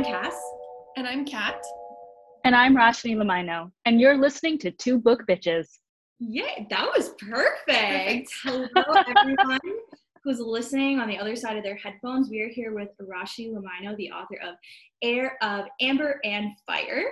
I'm Cass. And I'm Kat. And I'm Roshni Lamino. And you're listening to Two Book Bitches. Yeah, that was perfect. Hello, everyone who's listening on the other side of their headphones. We are here with Roshni Lamino, the author of Heir of Amber and Fire.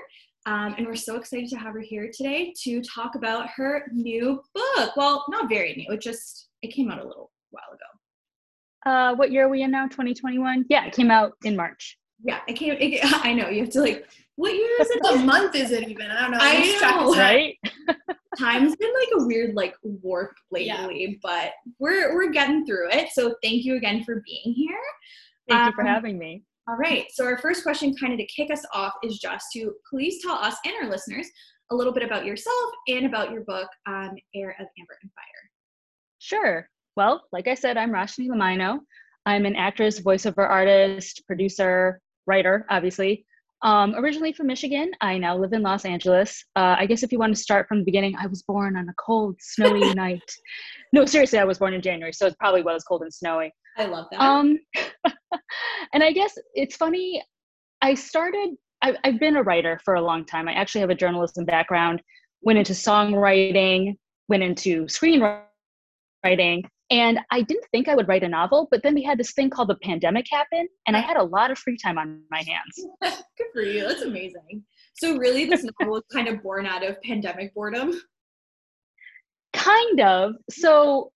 Um, and we're so excited to have her here today to talk about her new book. Well, not very new. It just it came out a little while ago. Uh, what year are we in now? 2021? Yeah, it came out in March. Yeah, it came. It, I know you have to like. What year is it? what month is it even? I don't know. I know, right? Time's been like a weird like warp lately, yeah. but we're we're getting through it. So thank you again for being here. Thank um, you for um, having me. All right. So our first question, kind of to kick us off, is just to please tell us and our listeners a little bit about yourself and about your book, um, Heir of Amber and Fire. Sure. Well, like I said, I'm Roshni Lamino. I'm an actress, voiceover artist, producer, writer, obviously. Um, originally from Michigan, I now live in Los Angeles. Uh, I guess if you want to start from the beginning, I was born on a cold, snowy night. No, seriously, I was born in January, so it probably was cold and snowy. I love that. Um, and I guess it's funny. I started. I, I've been a writer for a long time. I actually have a journalism background. Went into songwriting. Went into screenwriting, and I didn't think I would write a novel, but then we had this thing called the pandemic happen, and I had a lot of free time on my hands. Good for you. That's amazing. So, really, this novel was kind of born out of pandemic boredom? Kind of. So,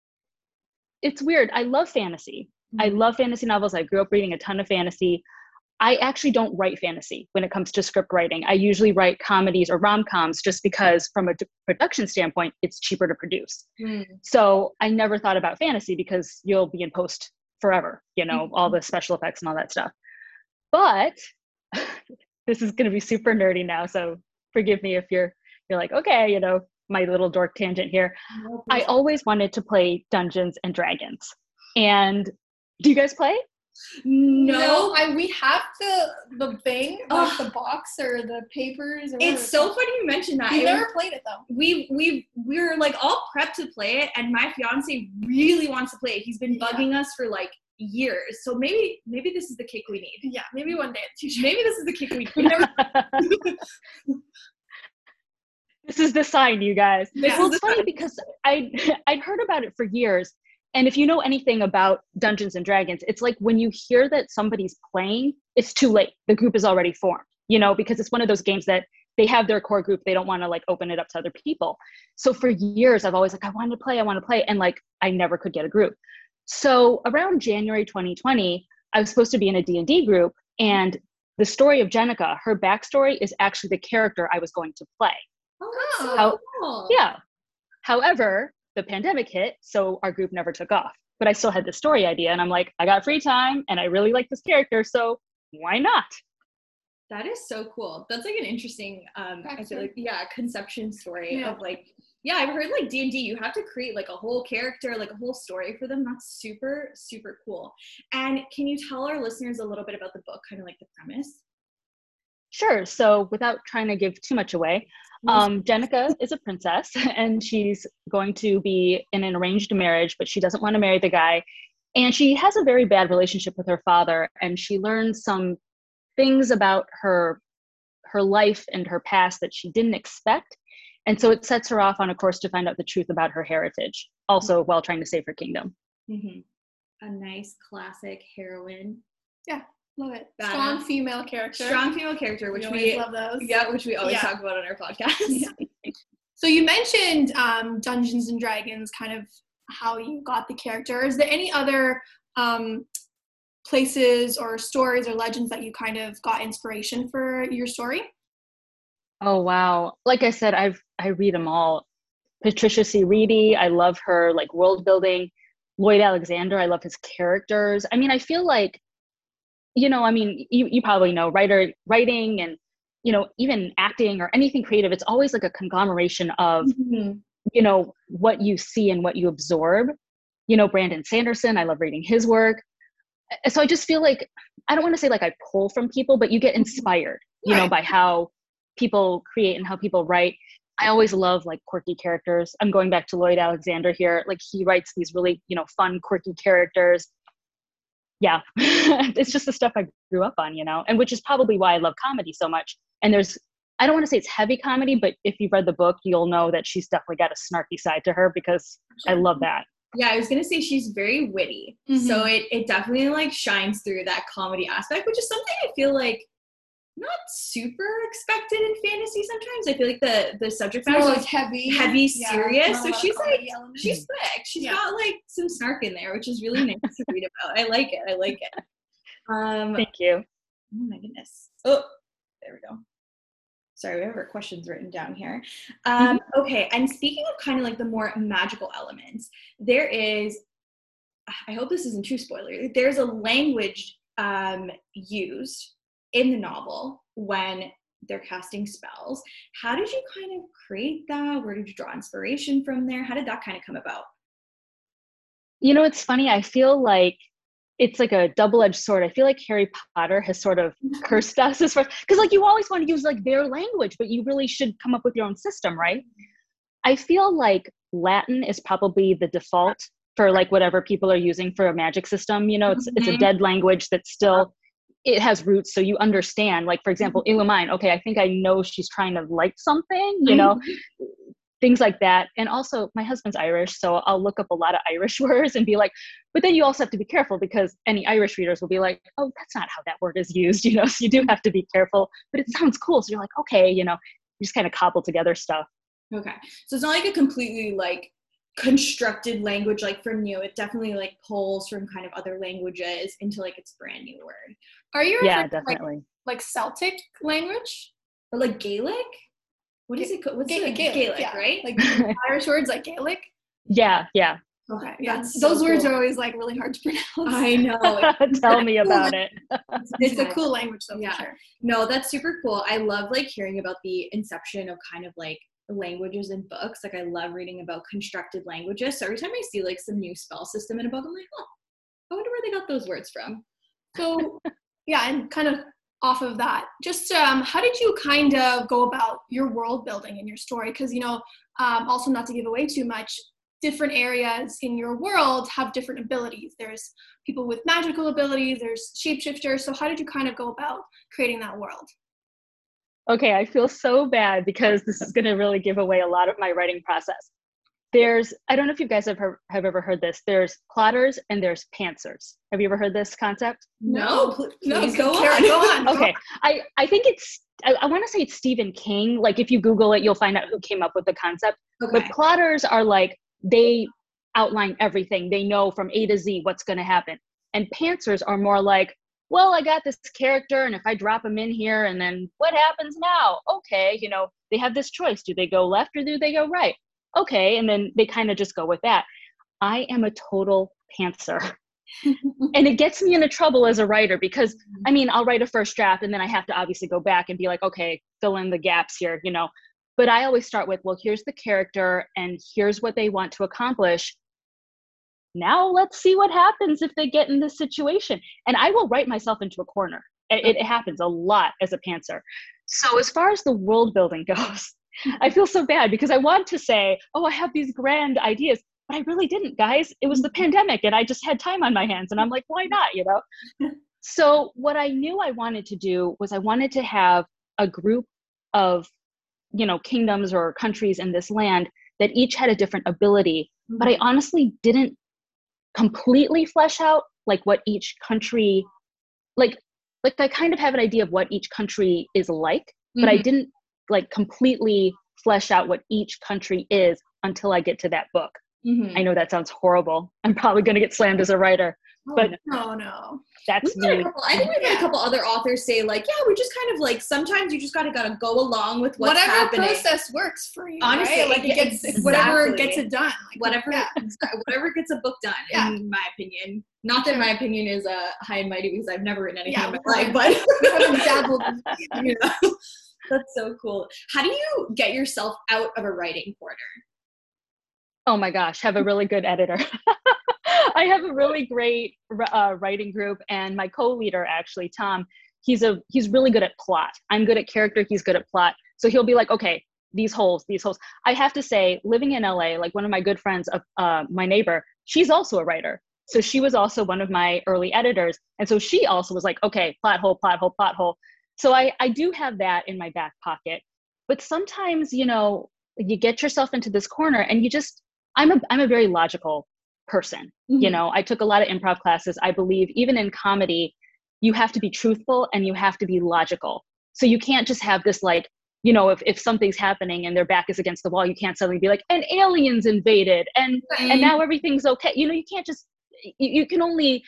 it's weird. I love fantasy. Mm-hmm. I love fantasy novels. I grew up reading a ton of fantasy. I actually don't write fantasy when it comes to script writing. I usually write comedies or rom coms just because, from a production standpoint, it's cheaper to produce. Mm. So I never thought about fantasy because you'll be in post forever, you know, mm-hmm. all the special effects and all that stuff. But this is going to be super nerdy now, so forgive me if you're you're like, okay, you know, my little dork tangent here. I always wanted to play Dungeons and Dragons. And do you guys play? No, no I we have the the thing, like the box or the papers. Or it's so funny you mentioned that. We never played it though. We we we're like all prepped to play it, and my fiance really wants to play it. He's been bugging yeah. us for like years. So maybe maybe this is the kick we need. Yeah, maybe one day. Maybe this is the kick we need. this is the sign, you guys. This well, it's funny sign. because I I'd heard about it for years, and if you know anything about Dungeons and Dragons, it's like when you hear that somebody's playing, it's too late. The group is already formed, you know, because it's one of those games that they have their core group. They don't want to like open it up to other people. So for years, I've always like, I want to play, I want to play. And like, I never could get a group. So around January 2020, I was supposed to be in a D&D group. And the story of Jenica, her backstory is actually the character I was going to play. Oh, How, cool. yeah. However, the pandemic hit, so our group never took off. But I still had the story idea, and I'm like, I got free time, and I really like this character, so why not? That is so cool. That's like an interesting, um, I feel like, yeah, conception story yeah. of like, yeah, I've heard like D and D. You have to create like a whole character, like a whole story for them. That's super, super cool. And can you tell our listeners a little bit about the book, kind of like the premise? Sure. So, without trying to give too much away, um, Jenica is a princess and she's going to be in an arranged marriage, but she doesn't want to marry the guy. And she has a very bad relationship with her father, and she learns some things about her her life and her past that she didn't expect. And so it sets her off on a course to find out the truth about her heritage, also while trying to save her kingdom. Mm-hmm. A nice classic heroine. Yeah, Love it. Badass. Strong female character. Strong female character, which we, we love those. Yeah, which we always yeah. talk about on our podcast. Yeah. so you mentioned um, Dungeons and Dragons, kind of how you got the character. Is there any other um, places or stories or legends that you kind of got inspiration for your story? Oh wow! Like I said, I've I read them all. Patricia C. Wrede, I love her like world building. Lloyd Alexander, I love his characters. I mean, I feel like you know, I mean, you, you probably know writer writing and you know even acting or anything creative. It's always like a conglomeration of mm-hmm. you know what you see and what you absorb. You know, Brandon Sanderson. I love reading his work. So I just feel like I don't want to say like I pull from people, but you get mm-hmm. inspired, you know, by how people create and how people write. I always love like quirky characters. I'm going back to Lloyd Alexander here. Like he writes these really, you know, fun, quirky characters yeah, it's just the stuff I grew up on, you know, and which is probably why I love comedy so much. And there's, I don't want to say it's heavy comedy, but if you've read the book, you'll know that she's definitely got a snarky side to her because I love that. Yeah, I was gonna say she's very witty, Mm-hmm. so it it definitely like shines through that comedy aspect, which is something I feel like not super expected in fantasy. Sometimes I feel like the the subject matter is like heavy, heavy, Yeah, serious. So she's like elements. she's slick. She's Yeah. got like some snark in there, which is really nice to read about. I like it. I like it. Um, Thank you. Oh my goodness. Oh, there we go. Sorry, we have our questions written down here. Um, okay, and speaking of kind of like the more magical elements, there is, I hope this isn't too spoiler, there's a language um, used in the novel when they're casting spells. How did you kind of create that? Where did you draw inspiration from there? How did that kind of come about? You know, it's funny. I feel like it's like a double-edged sword. I feel like Harry Potter has sort of cursed us as far because like you always want to use like their language, but you really should come up with your own system, right? I feel like Latin is probably the default for like whatever people are using for a magic system. You know, it's it's a Mhm. dead language that's still it has roots, so you understand. Like for example, mm-hmm. Illumine. Okay, I think I know she's trying to like something. You know, mm-hmm. things like that. And also, my husband's Irish, so I'll look up a lot of Irish words and be like, but then you also have to be careful because any Irish readers will be like, oh, that's not how that word is used, you know, so you do have to be careful, but it sounds cool. So you're like, okay, you know, you just kind of cobble together stuff. Okay. So it's not like a completely like constructed language like from you. It definitely like pulls from kind of other languages into like its brand new word. Are you Yeah, referring to, like, definitely. like Celtic language? Or like Gaelic? What is it called? What's Ga- it? Gaelic, Gaelic, yeah. right? Like Irish words like Gaelic. yeah, yeah. okay. Yeah, That's so those words cool. are always like really hard to pronounce. I know. Tell me about it. it's a cool language though Yeah. for sure. No, that's super cool. I love like hearing about the inception of kind of like languages in books. Like I love reading about constructed languages. So every time I see like some new spell system in a book, I'm like, oh, I wonder where they got those words from. So yeah, and kind of off of that, just um, how did you kind of go about your world building and your story? Because you know, um, also not to give away too much, different areas in your world have different abilities. There's people with magical abilities. There's shapeshifters. So how did you kind of go about creating that world? Okay, I feel so bad because this is going to really give away a lot of my writing process. There's, I don't know if you guys have, heard, have ever heard this. There's plotters and there's pantsers. Have you ever heard this concept? No, pl- No, please go Kara, on. go on. Okay, I, I think it's, I, I want to say it's Stephen King. Like if you Google it, you'll find out who came up with the concept. Okay. But plotters are like, they outline everything. They know from A to Z what's going to happen. And pantsers are more like, well, I got this character, and if I drop him in here, and then what happens now? Okay, you know, they have this choice. Do they go left or do they go right? Okay, and then they kind of just go with that. I am a total pantser. and it gets me into trouble as a writer because mm-hmm. I mean, I'll write a first draft and then I have to obviously go back and be like, okay, fill in the gaps here, you know. But I always start with, well, here's the character and here's what they want to accomplish. Now let's see what happens if they get in this situation. And I will write myself into a corner. It, it happens a lot as a pantser. So as far as the world building goes, I feel so bad because I want to say, oh, I have these grand ideas, but I really didn't, guys. It was the pandemic and I just had time on my hands. And I'm like, why not, you know? so what I knew I wanted to do was I wanted to have a group of, you know, kingdoms or countries in this land that each had a different ability. But I mm-hmm. honestly didn't completely flesh out like what each country like like I kind of have an idea of what each country is like, but I Mhm. didn't like completely flesh out what each country is until I get to that book. Mhm. I know that sounds horrible. I'm probably going to get slammed as a writer, but No, no. that's We've had a me. couple- I think we've had a couple other authors say like, yeah, we just kind of like sometimes you just gotta gotta go along with what's whatever happening. process works for you. Honestly, right? like it yeah, gets whatever gets it done. Like, whatever Yeah. whatever gets a book done Yeah. in my opinion not that my opinion is uh, high and mighty because i've never written anything Yeah, in my life but we haven't dabbled. you know, that's so cool how do you get yourself out of a writing corner Oh my gosh, have a really good editor. I have a really great uh, writing group, and my co-leader actually, Tom, he's a he's really good at plot. I'm good at character. He's good at plot. So he'll be like, okay, these holes, these holes. I have to say, living in LA, like one of my good friends, uh, uh, my neighbor, she's also a writer. So she was also one of my early editors. And so she also was like, okay, plot hole, plot hole, plot hole. So I, I do have that in my back pocket. But sometimes, you know, you get yourself into this corner and you just, I'm a, I'm a very logical person. Mm-hmm. You know, I took a lot of improv classes. I believe even in comedy, you have to be truthful and you have to be logical. So you can't just have this like, you know, if, if something's happening and their back is against the wall, you can't suddenly be like, and aliens invaded and right. and now everything's okay. You know, you can't just you, you can only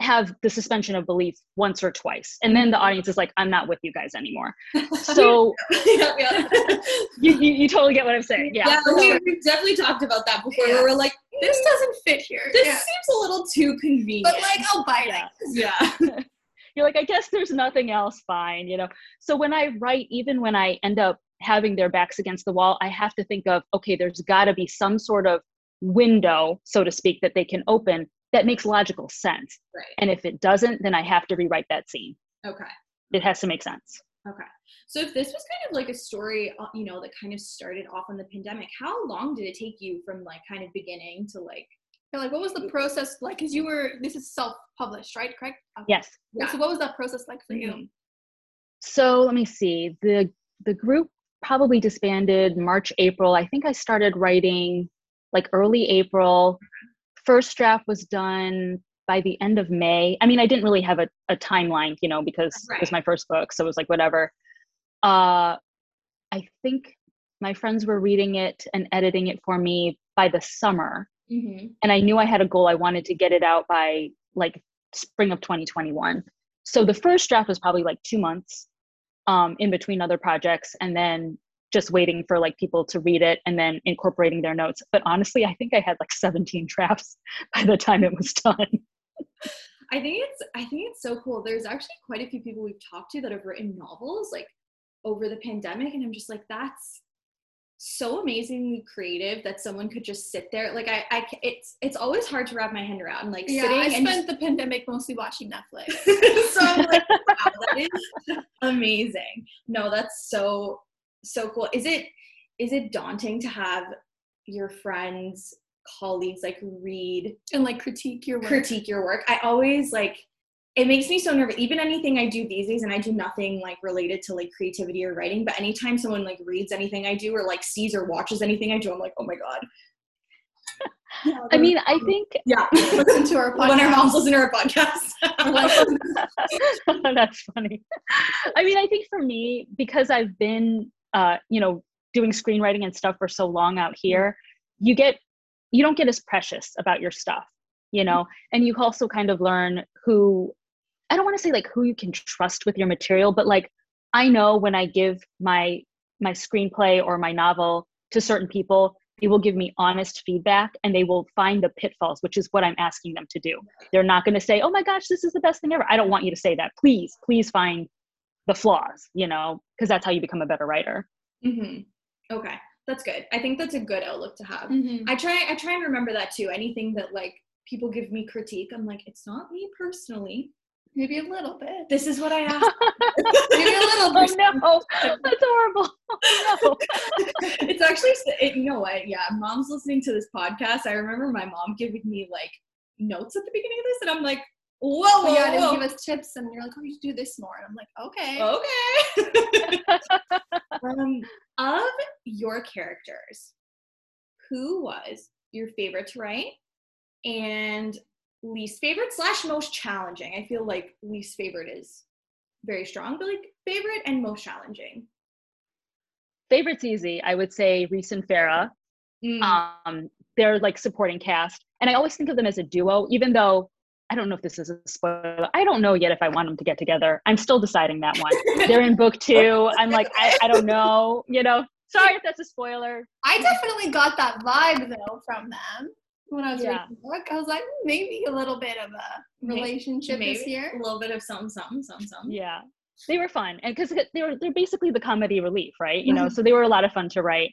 have the suspension of belief once or twice. And then the audience is like i'm not with you guys anymore. So yeah, yeah. you, you, you, totally get what i'm saying. Yeah, yeah we, have definitely talked about that before yeah. we were like this doesn't fit here. This seems a little too convenient. But like i'll buy it yeah. You're like i guess there's nothing else. Fine you know? So when i write even when i end up having their backs against the wall i have to think of okay there's got to be some sort of window so to speak that they can open that makes logical sense. Right. And if it doesn't, then I have to rewrite that scene. Okay. It has to make sense. Okay. So if this was kind of like a story, uh, you know, that kind of started off in the pandemic, how long did it take you from like kind of beginning to like like what was the process like because you were this is self-published right correct yes yeah. so what was that process like for mm-hmm. you so let me see the the group probably disbanded march april i think i started writing like early april first draft was done by the end of May. I mean, I didn't really have a, a timeline, you know, because right. it was my first book. So it was like, whatever. Uh, I think my friends were reading it and editing it for me by the summer. Mm-hmm. And I knew I had a goal. I wanted to get it out by like spring of 2021. So the first draft was probably like two months um, in between other projects. And then just waiting for like people to read it and then incorporating their notes. But honestly, I think I had like 17 drafts by the time it was done. I think it's I think it's so cool. There's actually quite a few people we've talked to that have written novels like over the pandemic and I'm just like that's so amazingly creative that someone could just sit there like I, I it's it's always hard to wrap my hand around like yeah, sitting I spent just, the pandemic mostly watching Netflix so I'm like wow that is amazing no that's so so cool. Is it is it daunting to have your friends, colleagues like read and like critique your work? Critique your work. I always like it makes me so nervous. Even anything I do these days, and I do nothing like related to like creativity or writing, but anytime someone like reads anything I do or like sees or watches anything I do, I'm like, oh my God. Yeah, I mean, I think yeah. listen to our podcast. when our moms listen to our podcast. That's funny. I mean, I think for me, because I've been uh, you know, doing screenwriting and stuff for so long out here, you get you don't get as precious about your stuff, you know, and you also kind of learn who I don't want to say like who you can trust with your material, but like I know when I give my my screenplay or my novel to certain people, they will give me honest feedback and they will find the pitfalls, which is what I'm asking them to do. They're not going to say, "Oh my gosh, this is the best thing ever." I don't want you to say that. Please, please find the flaws, you know, because that's how you become a better writer. Mm-hmm. Okay, that's good. I think that's a good outlook to have. Mm-hmm. I try. I try and remember that too. Anything that like people give me critique, I'm like, it's not me personally. Maybe a little bit. This is what I asked. Maybe a little bit. Oh no, that's horrible. no. it's actually, it, you know what? Yeah, mom's listening to this podcast. I remember my mom giving me like notes at the beginning of this, and I'm like, whoa, whoa, yeah, whoa. give us tips, and you're like, oh, you should do this more, and I'm like, okay, okay. um, of your characters, who was your favorite to write, and least favorite slash most challenging? I feel like least favorite is very strong, but like favorite and most challenging. Favorite's easy. I would say Reese and Farah. Mm. Um, they're like supporting cast, and I always think of them as a duo, even though I don't know if this is a spoiler. I don't know yet if I want them to get together. I'm still deciding that one. They're in book two. I'm like, I, I don't know, you know. Sorry if that's a spoiler. I definitely got that vibe though from them when I was yeah. reading the book. I was like, hmm, maybe a little bit of a relationship maybe, this year. A little bit of some, some, some, some. Yeah. They were fun. And because they were they're basically the comedy relief, right? You mm-hmm. know, so they were a lot of fun to write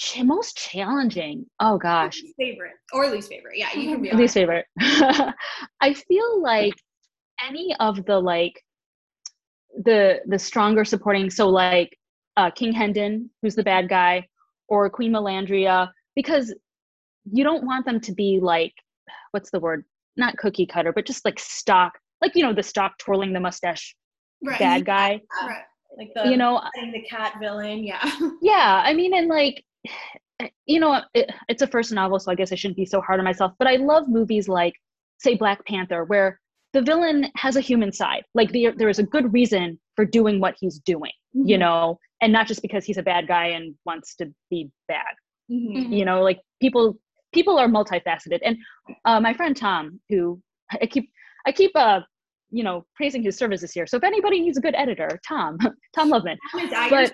ch- most challenging. Oh gosh. Least favorite or least favorite. Yeah, you can be least favorite. I feel like any of the like the the stronger supporting. So like uh, King Hendon, who's the bad guy, or Queen Melandria, because you don't want them to be like what's the word not cookie cutter, but just like stock, like you know the stock twirling the mustache Right. bad guy. Right. Like the You know, the cat villain. Yeah. yeah. I mean, and like, you know, it, it's a first novel, so I guess I shouldn't be so hard on myself. But I love movies like, say, Black Panther, where the villain has a human side. Like there, there is a good reason for doing what he's doing. You Mhm. know, and not just because he's a bad guy and wants to be bad. Mhm. you know like people people are multifaceted and uh, my friend tom who i keep i keep uh you know praising his services here so if anybody needs a good editor tom tom loveman His But-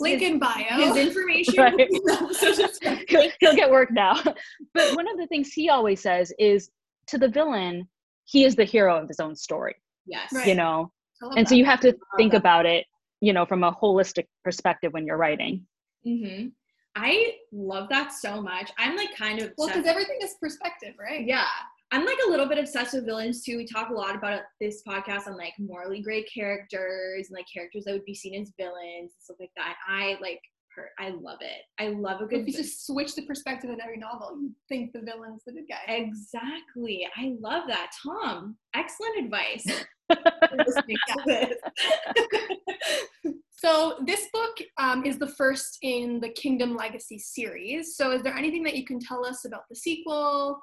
Link his- in bio. His information. Right. will be in the episode description. he'll, he'll get work now but one of the things he always says is to the villain he is the hero of his own story yes. Right. you know I love and so you have to think that. about it you know from a holistic perspective when you're writing Mm-hmm. I love that so much. I'm like kind of well, because everything is perspective, right? yeah. I'm like a little bit obsessed with villains too. We talk a lot about this podcast on like morally great characters and like characters that would be seen as villains and stuff like that. I like her. I love it. I love a If good. you vi- just switch the perspective in every novel, you think the villain's the good guy. Exactly. I love that. Tom, excellent advice. for listening to this. So this book um, is the first in the Kingdom Legacy series. So is there anything that you can tell us about the sequel?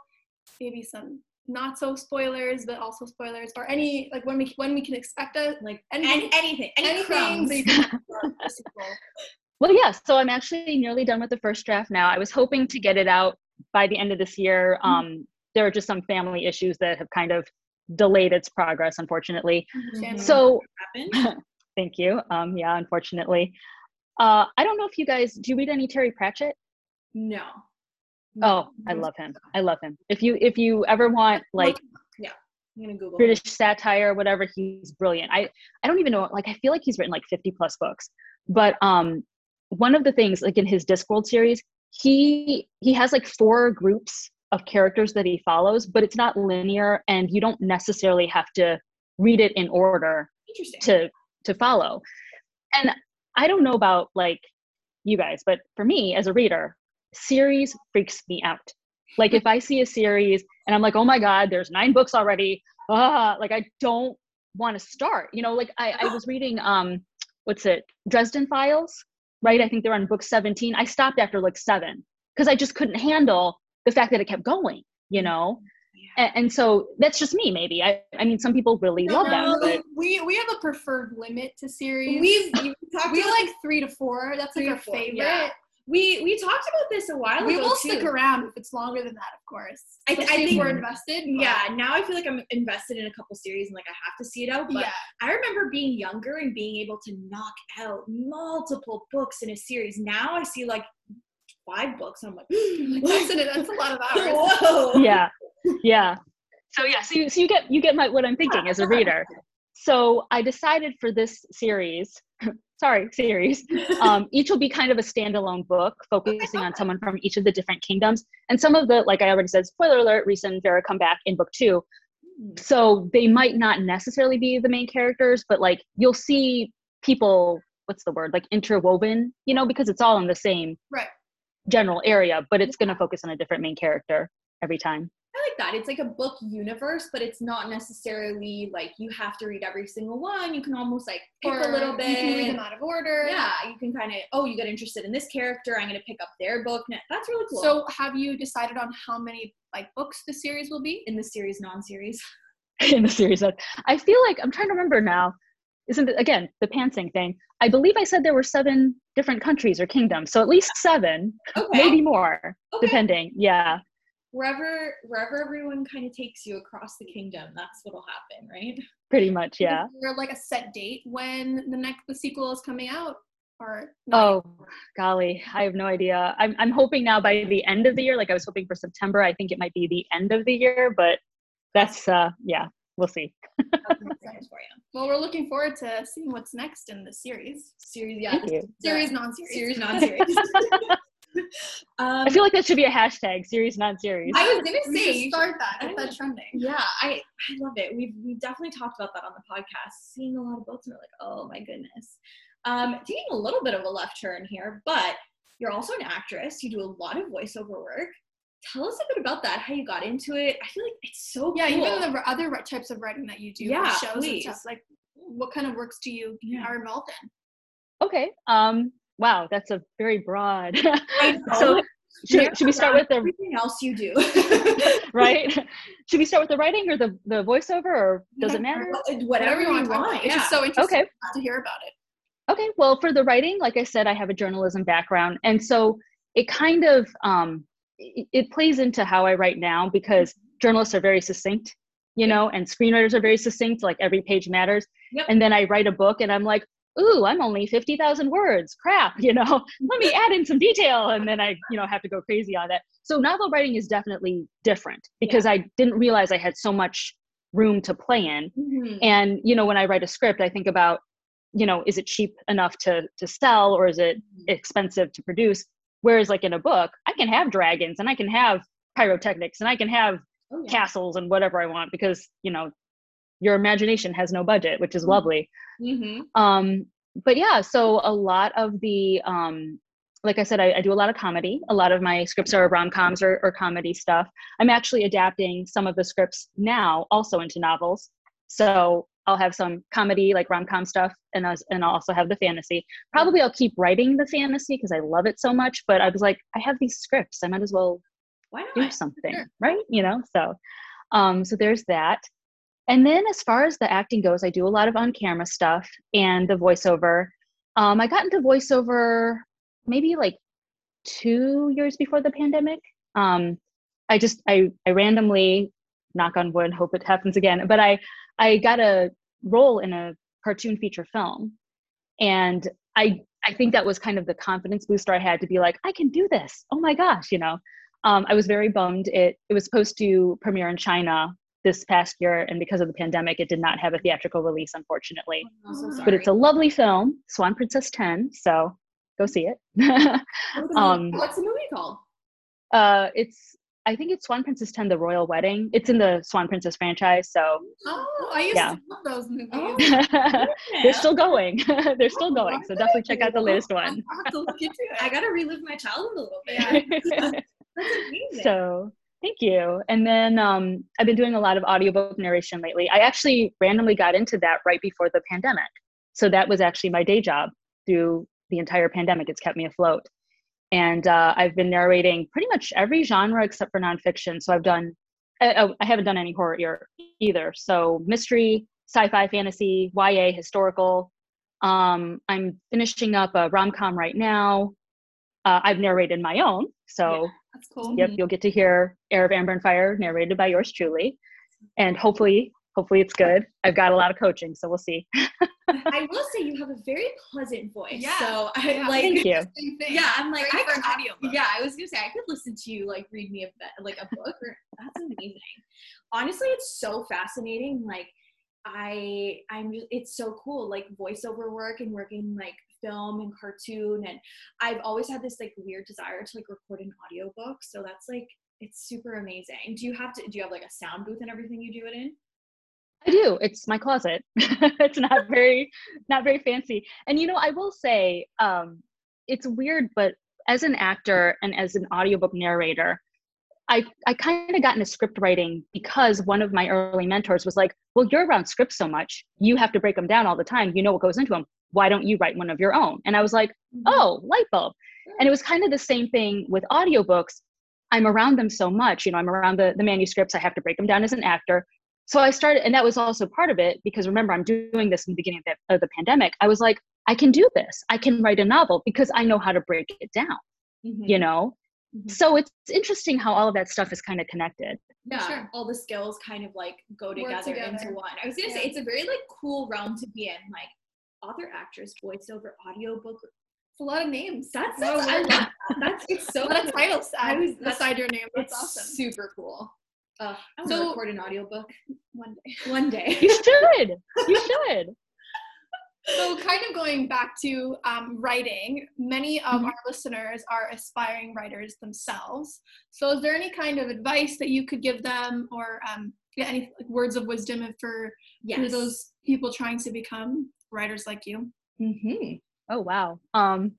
Maybe some not so spoilers, but also spoilers, or any like when we when we can expect it, like anything, any, anything, any anything crumbs. that you can tell us about the sequel. Well, yeah. So I'm actually nearly done with the first draft now. I was hoping to get it out by the end of this year. Um, there are just some family issues that have kind of delayed its progress, unfortunately. Mhm. So thank you. Um, yeah, unfortunately. Uh, I don't know if you guys do you read any Terry Pratchett? No. Oh, I love him. I love him. If you if you ever want like I'm gonna Google. British satire, whatever, he's brilliant. I I don't even know. Like I feel like he's written like 50 plus books. But um, one of the things like in his Discworld series, he he has like four groups of characters that he follows, but it's not linear, and you don't necessarily have to read it in order to to follow. And I don't know about like you guys, but for me as a reader, series freaks me out. Like if I see a series and I'm like, oh my god, there's nine books already. Ah, like I don't want to start. You know, like I, I was reading um, what's it, Dresden Files, right? I think they're on book 17. I stopped after like seven because I just couldn't handle the fact that it kept going. You know, and, and so that's just me. Maybe I, I mean, some people really love that, No, but we we have a preferred limit to series. We've we talked we about like three to four. That's Three like our favorite. yeah. We we talked about this a while We ago We will too. stick around if it's longer than that, of course. I- I think- we're invested. but- Yeah, now I feel like I'm invested in a couple series and like I have to see it out. But yeah. I remember being younger and being able to knock out multiple books in a series. Now I see like five books. I'm like, That's, an, that's a lot of hours. Whoa. yeah yeah so yeah so you, so you get you get my what i'm thinking as a reader so i decided for this series sorry series. Um, each will be kind of a standalone book focusing on someone from each of the different kingdoms. And some of the like i already said spoiler alert Rhys and Vera come back in book two. So they might not necessarily be the main characters but like you'll see people what's the word like interwoven you know because it's all in the same Right. general area but it's going to focus on a different main character every time that. It's like a book universe, but it's not necessarily like you have to read every single one. You can almost like pick Or a little You bit. can read them out of order. yeah, you can kind of oh, you get interested in this character. I'm gonna pick up their book. That's really cool. So have you decided on how many like books the series will be? in the series, non-series, in the series. I- I feel like I'm trying to remember now. Isn't it again the pantsing thing? I believe I said there were seven different countries or kingdoms, so at least seven, okay, maybe more, okay. depending. Yeah, wherever wherever everyone kind of takes you across the kingdom, that's what'll happen, right? pretty much. Yeah. Is there like a set date when the next the sequel is coming out? Or not Oh, golly, I have no idea. I'm I'm hoping now by the end of the year. Like I was hoping for September. I think it might be the end of the year, but that's uh yeah, we'll see. That's exciting for you. Well, we're looking forward to seeing what's next in the series. Series, yeah, Thank you. Series, non-series. series, non-series. um, I feel like that should be a hashtag: series, non-series. I was gonna say start that. I Get that trending. Yeah, I I love it. We've we've definitely talked about that on the podcast. Seeing a lot of books and we're like, oh my goodness. Um, taking a little bit of a left turn here, but you're also an actress. You do a lot of voiceover work. tell us a bit about that. How you got into it? I feel like it's so Yeah, cool. even the other types of writing that you do, Yeah, shows please. and stuff. Like, what kind of works do you Yeah. are involved in? Okay. Um. Wow, that's a very broad. So should, should we start with the everything else you do? right? should we start with the writing or the the voiceover, or does it matter? Whatever, you want. talk about. It's yeah. just so interesting Okay. to hear about it. Okay, well, for the writing, like I said, I have a journalism background, and so it kind of um, it, it plays into how I write now because journalists are very succinct, you know, and screenwriters are very succinct. Like every page matters, Yep. and then I write a book, and I'm like, ooh, I'm only fifty thousand words. Crap, you know, let me add in some detail, and then I, you know, have to go crazy on that. So novel writing is definitely different because I didn't realize I had so much room to play in Mhm. and you know when i write a script i think about you know is it cheap enough to to sell or is it expensive to produce whereas like in a book i can have dragons and i can have pyrotechnics and i can have Oh, yeah. castles and whatever i want because you know your imagination has no budget which is Mhm. lovely. Mhm. um but yeah so a lot of the um like i said I, I do a lot of comedy. A lot of my scripts are rom-coms or, or comedy stuff. I'm actually adapting some of the scripts now also into novels. So i'll have some comedy like rom-com stuff and, as, and i'll also have the fantasy. Probably i'll keep writing the fantasy because i love it so much but i was like i have these scripts. I might as well Why do something Sure. right? You know so um so there's that and then as far as the acting goes i do a lot of on camera stuff and the voiceover. Um i got into voiceover maybe like two years before the pandemic. Um i just i i randomly knock on wood hope it happens again but i i got a role in a cartoon feature film. And i i think that was kind of the confidence booster i had to be like i can do this. Oh my gosh you know? Um, i was very bummed. It it was supposed to premiere in china this past year and because of the pandemic it did not have a theatrical release unfortunately I'm so sorry. but it's a lovely film swan princess 10 so go see it What's the um, movie- What's the movie called? uh it's i think it's swan princess 10 the royal wedding it's in the swan princess franchise so Oh, I used Yeah. to love those movies. Oh, they're still going they're still going so definitely check out the latest I'll one have to look into it. I gotta relive my childhood a little bit. Yeah. That's amazing. so thank you. And then um, i've been doing a lot of audiobook narration lately. I actually randomly got into that right before the pandemic. So that was actually my day job through the entire pandemic. It's kept me afloat. And uh, i've been narrating pretty much every genre except for nonfiction. So i've done I, oh, I haven't done any horror either. So mystery sci-fi fantasy ya historical. Um, i'm finishing up a rom-com right now uh, i've narrated my own so That's cool. Yep, Mhm. you'll get to hear Heir of Amber and Fire narrated by yours truly. And hopefully, hopefully it's good. I've got a lot of coaching, so we'll see. I will say you have a very pleasant voice. Yeah. So I yeah, like. Thank you. Yeah, I'm like Great I for an could, audiobook. Yeah, I was gonna say I could listen to you like read me a like a book. Or, that's amazing. Honestly, it's so fascinating. Like I, I'm. just- It's so cool. Like voiceover work and working like film and cartoon, and I've always had this like weird desire to like record an audiobook. So that's like it's super amazing. Do you have to? Do you have like a sound booth and everything you do it in? I do. It's my closet. it's not very, not very fancy. And you know, I will say, um, it's weird, but as an actor and as an audiobook narrator, I I kind of got into script writing because one of my early mentors was like, "Well, you're around scripts so much, you have to break them down all the time. You know what goes into them. Why don't you write one of your own?" And I was like, oh light bulb and it was kind of the same thing with audiobooks i'm around them so much you know i'm around the, the manuscripts i have to break them down as an actor so i started and that was also part of it because remember i'm doing this in the beginning of the, of the pandemic i was like i can do this i can write a novel because i know how to break it down Mhm. you know Mhm. so it's interesting how all of that stuff is kind of connected yeah, Sure. all the skills kind of like go together, together. into one. I was gonna say it's a very like cool realm to be in, like author, actress, voiceover, audiobook. It's a lot of names. That's, a I love that. That's it's a so lot of cool. titles I was- beside your name. That's It's awesome. super cool. Uh, I want So- to record an audiobook One day. one day. you should you should So, kind of going back to um, writing, many of Mhm. our listeners are aspiring writers themselves. So, is there any kind of advice that you could give them, or um, yeah, any like, words of wisdom for, for yes. those people trying to become writers like you? Mm-hmm. Oh wow. Um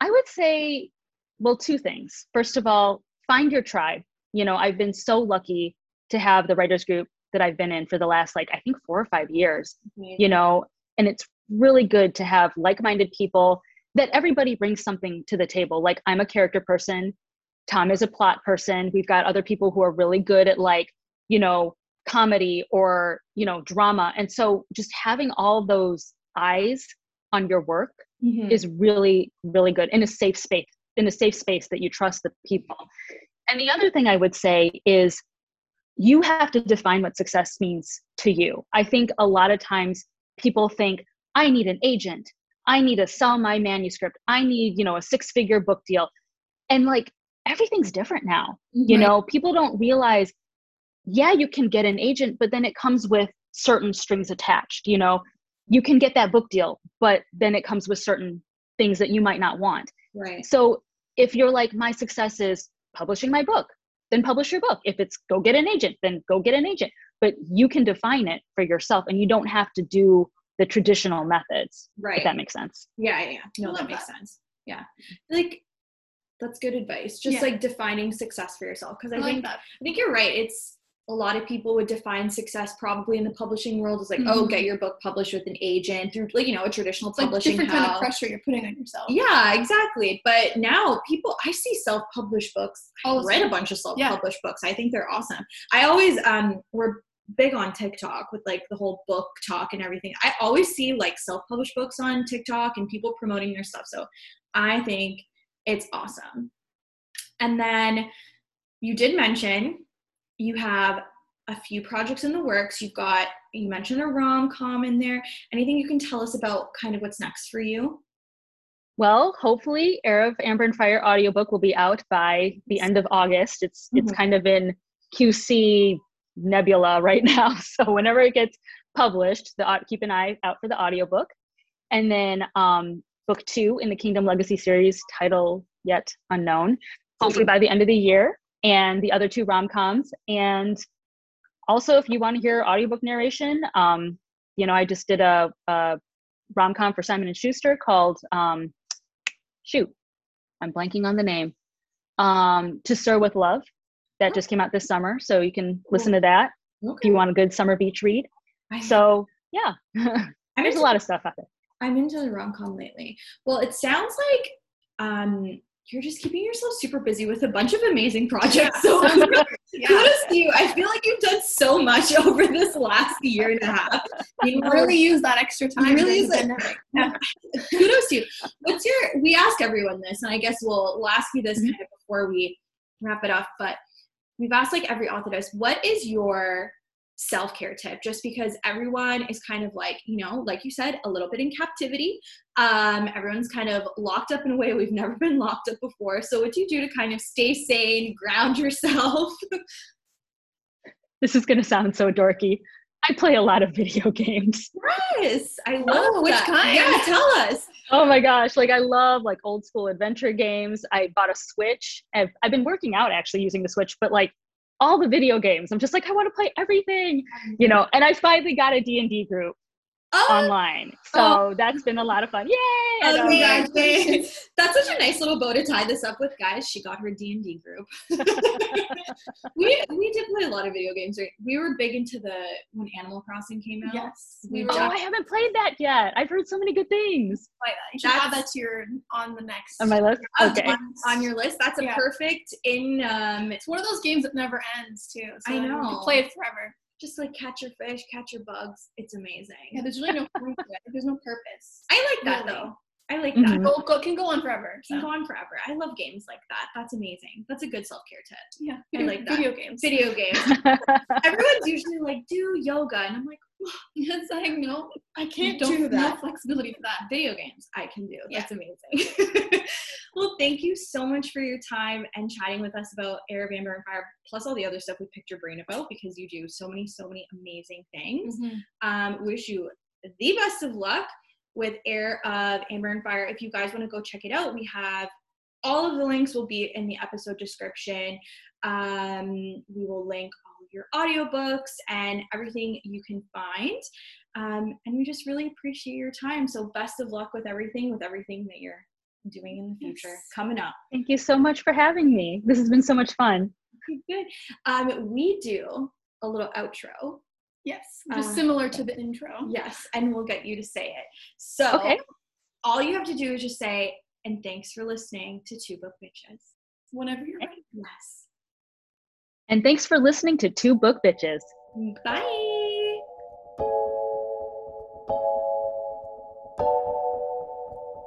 I would say well two things. First of all, find your tribe. You know, I've been so lucky to have the writers group that I've been in for the last like I think 4 or 5 years. You know, and it's really good to have like-minded people that everybody brings something to the table. Like I'm a character person, Tom is a plot person. We've got other people who are really good at like, you know, comedy or, you know, drama. And so just having all those eyes on your work mm-hmm. is really really good in a safe space in a safe space that you trust the people. And the other thing I would say is you have to define what success means to you. I think a lot of times people think I need an agent. I need to sell my manuscript. I need, you know, a six-figure book deal. And like everything's different now. You know, people don't realize yeah, you can get an agent, but then it comes with certain strings attached, you know. You can get that book deal, but then it comes with certain things that you might not want. Right. So if you're like my success is publishing my book, then publish your book. If it's go get an agent, then go get an agent. But you can define it for yourself and you don't have to do the traditional methods. Right. If that makes sense. Yeah, yeah. No, that makes that. sense. Yeah. Like that's good advice. Just yeah. like defining success for yourself. Cause I, I think like I think you're right. It's a lot of people would define success probably in the publishing world as like, oh, mm-hmm. oh, get your book published with an agent through like, you know, a traditional it's publishing. Like different house. kind of pressure you're putting on yourself. Yeah, exactly. But now people I see self-published books. I read a bunch of self-published yeah. books. I think they're awesome. I always um we're big on TikTok with like the whole book talk and everything. I always see like self-published books on TikTok and people promoting their stuff. So I think it's awesome. And then you did mention you have a few projects in the works. You've got, you mentioned a rom com in there. Anything you can tell us about kind of what's next for you? Well, hopefully, Heir of Amber and Fire audiobook will be out by the end of August. It's mm-hmm. it's kind of in QC nebula right now. So whenever it gets published, the keep an eye out for the audiobook. And then um, book two in the Kingdom Legacy series, title yet unknown, hopefully by the end of the year and the other two rom-coms and also if you want to hear audiobook narration um, you know i just did a, a rom-com for simon and schuster called um, shoot i'm blanking on the name um, to stir with love that just came out this summer so you can listen to that okay. if you want a good summer beach read so yeah there's a lot of stuff out there i'm into the rom-com lately well it sounds like um you're just keeping yourself super busy with a bunch of amazing projects. So yeah. kudos to you. I feel like you've done so much over this last year and a half. You really use that extra time. really use it. Yeah. kudos to you. What's your? We ask everyone this, and I guess we'll, we'll ask you this mm-hmm. kind of before we wrap it up. But we've asked like every does. What is your self care tip just because everyone is kind of like, you know, like you said, a little bit in captivity. Um, everyone's kind of locked up in a way we've never been locked up before. So, what do you do to kind of stay sane, ground yourself? this is going to sound so dorky. I play a lot of video games. Yes, I love oh, which kind. Yeah, tell us. Oh my gosh, like I love like old school adventure games. I bought a Switch. I've, I've been working out actually using the Switch, but like all the video games. I'm just like, I want to play everything, you know. And I finally got a D and D group oh. online, so oh. that's been a lot of fun. Yay! Oh my gosh, that's such a nice little bow to tie this up with, guys. She got her D and D group. we we did play a lot of video games. Right? We were big into the when Animal Crossing came out. Yes, we oh, I haven't played that yet. I've heard so many good things. You should add that to your on the next on my list. Okay, on, on your list. That's a yeah. perfect in. Um, it's one of those games that never ends too. So I know. You play it forever just like catch your fish, catch your bugs. It's amazing. Yeah, there's really no point to it. There's no purpose. I like that really. though. I like that. Mm-hmm. Go, go, can go on forever. Can go on forever. I love games like that. That's amazing. That's a good self care tip. Yeah, video, I like that. Video games. Video games. Everyone's usually like, do yoga, and I'm like, it's like no, I can't do that. No flexibility for that. Video games, I can do. That's yeah. amazing. well, thank you so much for your time and chatting with us about Heir of Amber and Fire, plus all the other stuff we picked your brain about because you do so many, so many amazing things. Mm-hmm. Um, wish you the best of luck with Heir of Amber and Fire. If you guys want to go check it out, we have all of the links will be in the episode description. Um, we will link all of your audiobooks and everything you can find. Um, and we just really appreciate your time. So best of luck with everything, with everything that you're doing in the future yes. coming up. Thank you so much for having me. This has been so much fun. Good. Um, we do a little outro. Yes, just Uh, similar to the intro. Yes, and we'll get you to say it. So Okay. all you have to do is just say, and thanks for listening to Two Book Bitches. Whenever you're ready. Yes. And thanks for listening to Two Book Bitches. Bye.